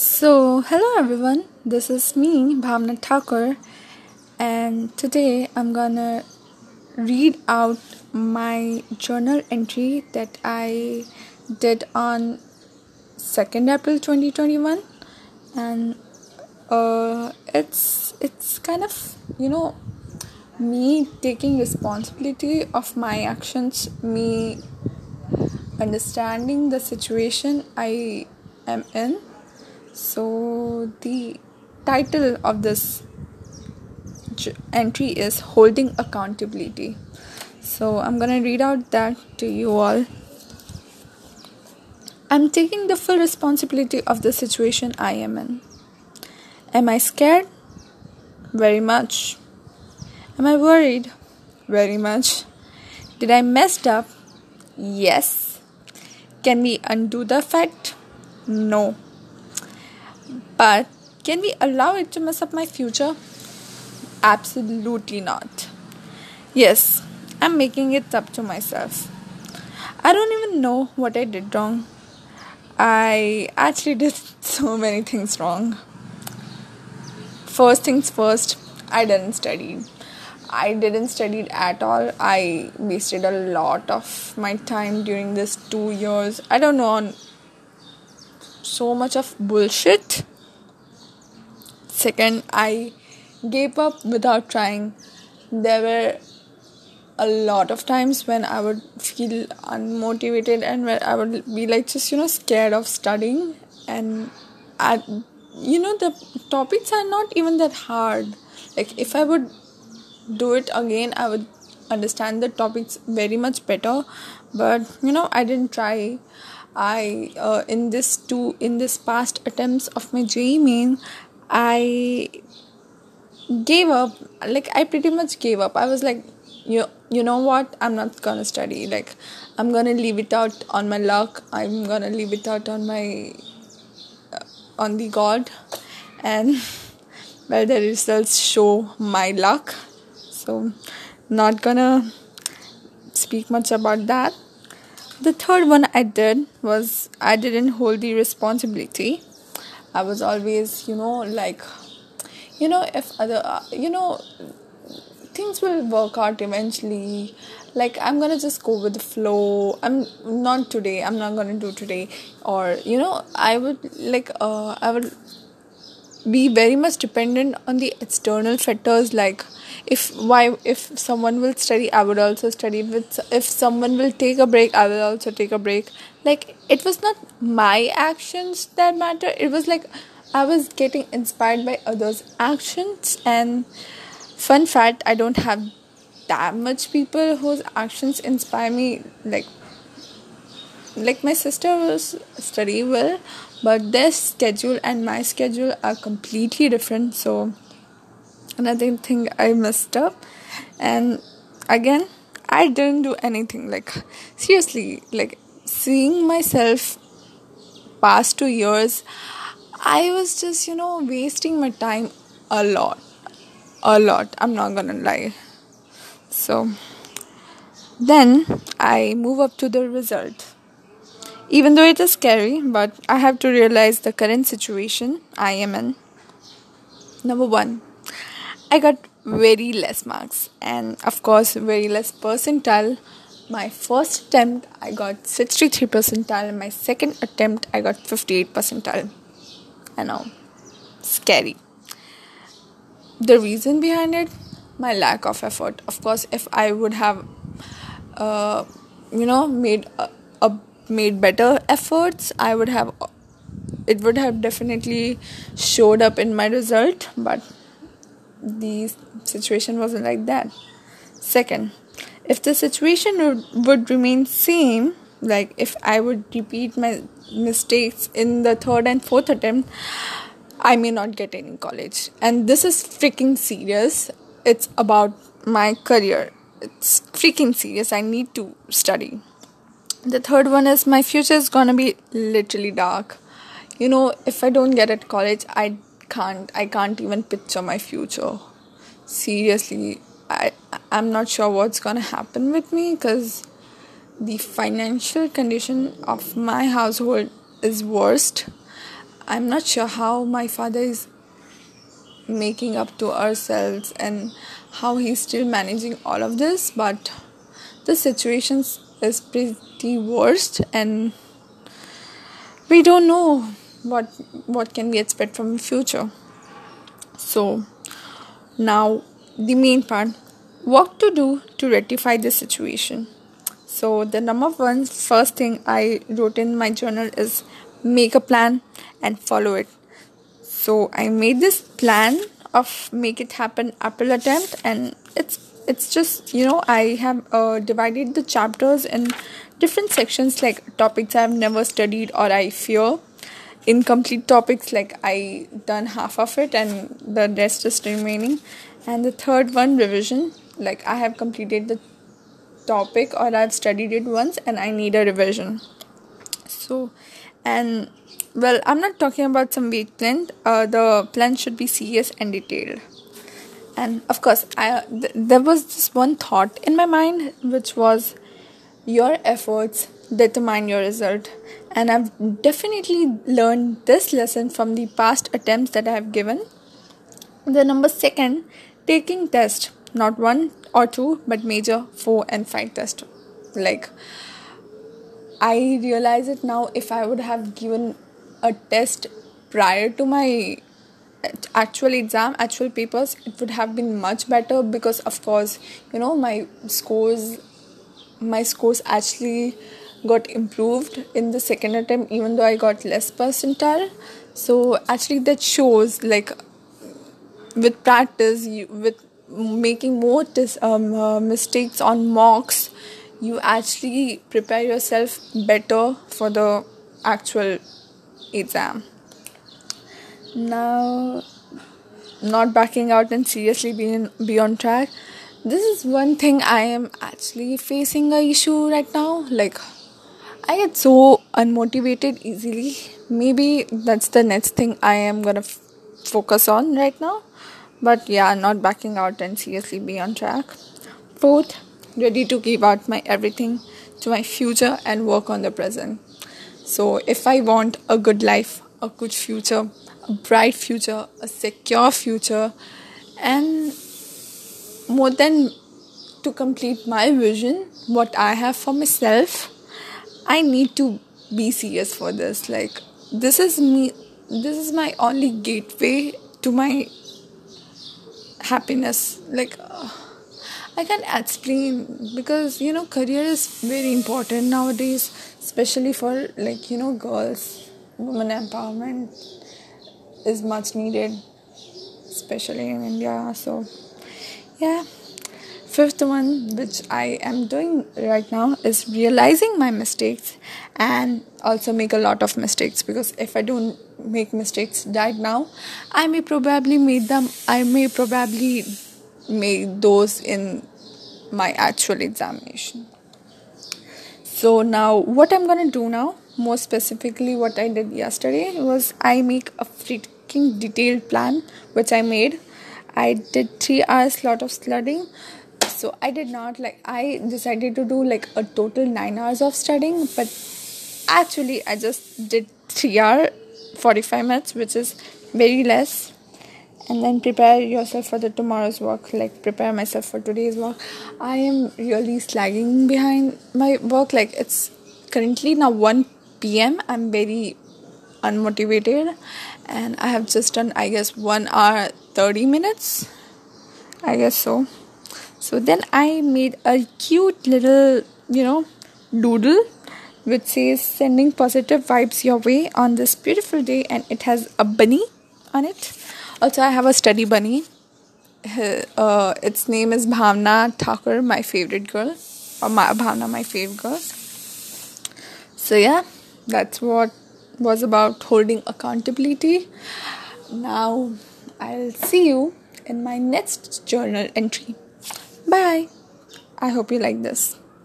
So, hello everyone, this is me, Bhavna Thakur, and today I'm gonna read out my journal entry that I did on 2nd April 2021, and uh, it's it's kind of you know me taking responsibility of my actions, me understanding the situation I am in so, the title of this entry is Holding Accountability. So, I'm gonna read out that to you all. I'm taking the full responsibility of the situation I am in. Am I scared? Very much. Am I worried? Very much. Did I messed up? Yes. Can we undo the fact? No. But can we allow it to mess up my future? Absolutely not. Yes, I'm making it up to myself. I don't even know what I did wrong. I actually did so many things wrong. First things first, I didn't study. I didn't study at all. I wasted a lot of my time during this two years. I don't know on so much of bullshit Second, I gave up without trying. There were a lot of times when I would feel unmotivated and where I would be like just you know scared of studying and I, you know the topics are not even that hard. Like if I would do it again, I would understand the topics very much better. But you know I didn't try. I uh, in this two in this past attempts of my JEE main I gave up. Like I pretty much gave up. I was like, you you know what? I'm not gonna study. Like I'm gonna leave it out on my luck. I'm gonna leave it out on my uh, on the God, and well, the results show my luck. So, not gonna speak much about that. The third one I did was I didn't hold the responsibility I was always, you know, like, you know, if other, uh, you know, things will work out eventually. Like, I'm gonna just go with the flow. I'm not today, I'm not gonna do today. Or, you know, I would, like, uh, I would be very much dependent on the external factors like if why if someone will study i would also study. With if someone will take a break i will also take a break. Like it was not my actions that matter. It was like i was getting inspired by others actions. And fun fact i don't have that much people whose actions inspire me like like my sister was study well but their schedule and my schedule are completely different so another thing i messed up. And again i didn't do anything. Like seriously like seeing myself past two years i was just you know wasting my time a lot a lot i'm not gonna lie. So then i move up to the result even though it is scary, but I have to realize the current situation I am in. Number one, I got very less marks, and of course, very less percentile. My first attempt, I got 63 percentile, and my second attempt, I got 58 percentile. I know, scary. The reason behind it, my lack of effort. Of course, if I would have, uh, you know, made a, a made better efforts i would have it would have definitely showed up in my result but the situation wasn't like that. Second if the situation would, would remain same like if i would repeat my mistakes in the third and fourth attempt i may not get any college. And this is freaking serious. It's about my career. It's freaking serious. I need to study the third one is my future is gonna be literally dark. You know if i don't get at college i can't i can't even picture my future. Seriously i i'm not sure what's gonna happen with me because the financial condition of my household is worst. I'm not sure how my father is making up to ourselves and how he's still managing all of this, but the situation is pretty worst and we don't know what what can we expect from the future. So now the main part what to do to rectify the situation. So the number one first thing i wrote in my journal is make a plan and follow it. So i made this plan of make it happen apple attempt and it's it's just you know i have uh, divided the chapters in different sections like topics i've never studied or i fear. Incomplete topics like i done half of it and the rest is remaining. And the third one revision like i have completed the topic or i've studied it once and i need a revision. So and well i'm not talking about some vague plan uh, the plan should be serious and detailed and of course i th- there was this one thought in my mind which was your efforts determine your result. And i've definitely learned this lesson from the past attempts that i have given. The number second taking test not one or two but major four and five test. Like i realize it now if i would have given a test prior to my actual exam actual papers it would have been much better because of course you know my scores my scores actually got improved in the second attempt even though i got less percentile. So actually that shows like with practice you, with making more tis, um, uh, mistakes on mocks you actually prepare yourself better for the actual exam now not backing out and seriously being be on track. This is one thing i am actually facing a issue right now. Like i get so unmotivated easily. Maybe that's the next thing i am gonna f- focus on right now. But yeah not backing out and seriously be on track. Fourth ready to give out my everything to my future and work on the present. So if i want a good life a good future bright future, a secure future, and more than to complete my vision, what I have for myself, I need to be serious for this. Like, this is me, this is my only gateway to my happiness. Like, uh, I can't explain because you know, career is very important nowadays, especially for like you know, girls, women empowerment is much needed, especially in India. So, yeah. Fifth one, which I am doing right now, is realizing my mistakes and also make a lot of mistakes because if I don't make mistakes right now, I may probably make them, I may probably make those in my actual examination. So, now what I'm gonna do now more specifically what i did yesterday was i make a freaking detailed plan which i made. I did three hours lot of studying. So i did not like i decided to do like a total nine hours of studying but actually i just did three hour 45 minutes which is very less. And then prepare yourself for the tomorrow's work like prepare myself for today's work. I am really slagging behind my work like it's currently now 1 pm i'm very unmotivated and i have just done i guess 1 hour 30 minutes. I guess so. So then i made a cute little you know doodle which says sending positive vibes your way on this beautiful day and it has a bunny on it. Also i have a study bunny. Uh, its name is bhavna thakur my favorite girl or my, bhavna my favorite girl. So yeah that's what was about holding accountability. Now, I'll see you in my next journal entry. Bye. I hope you like this.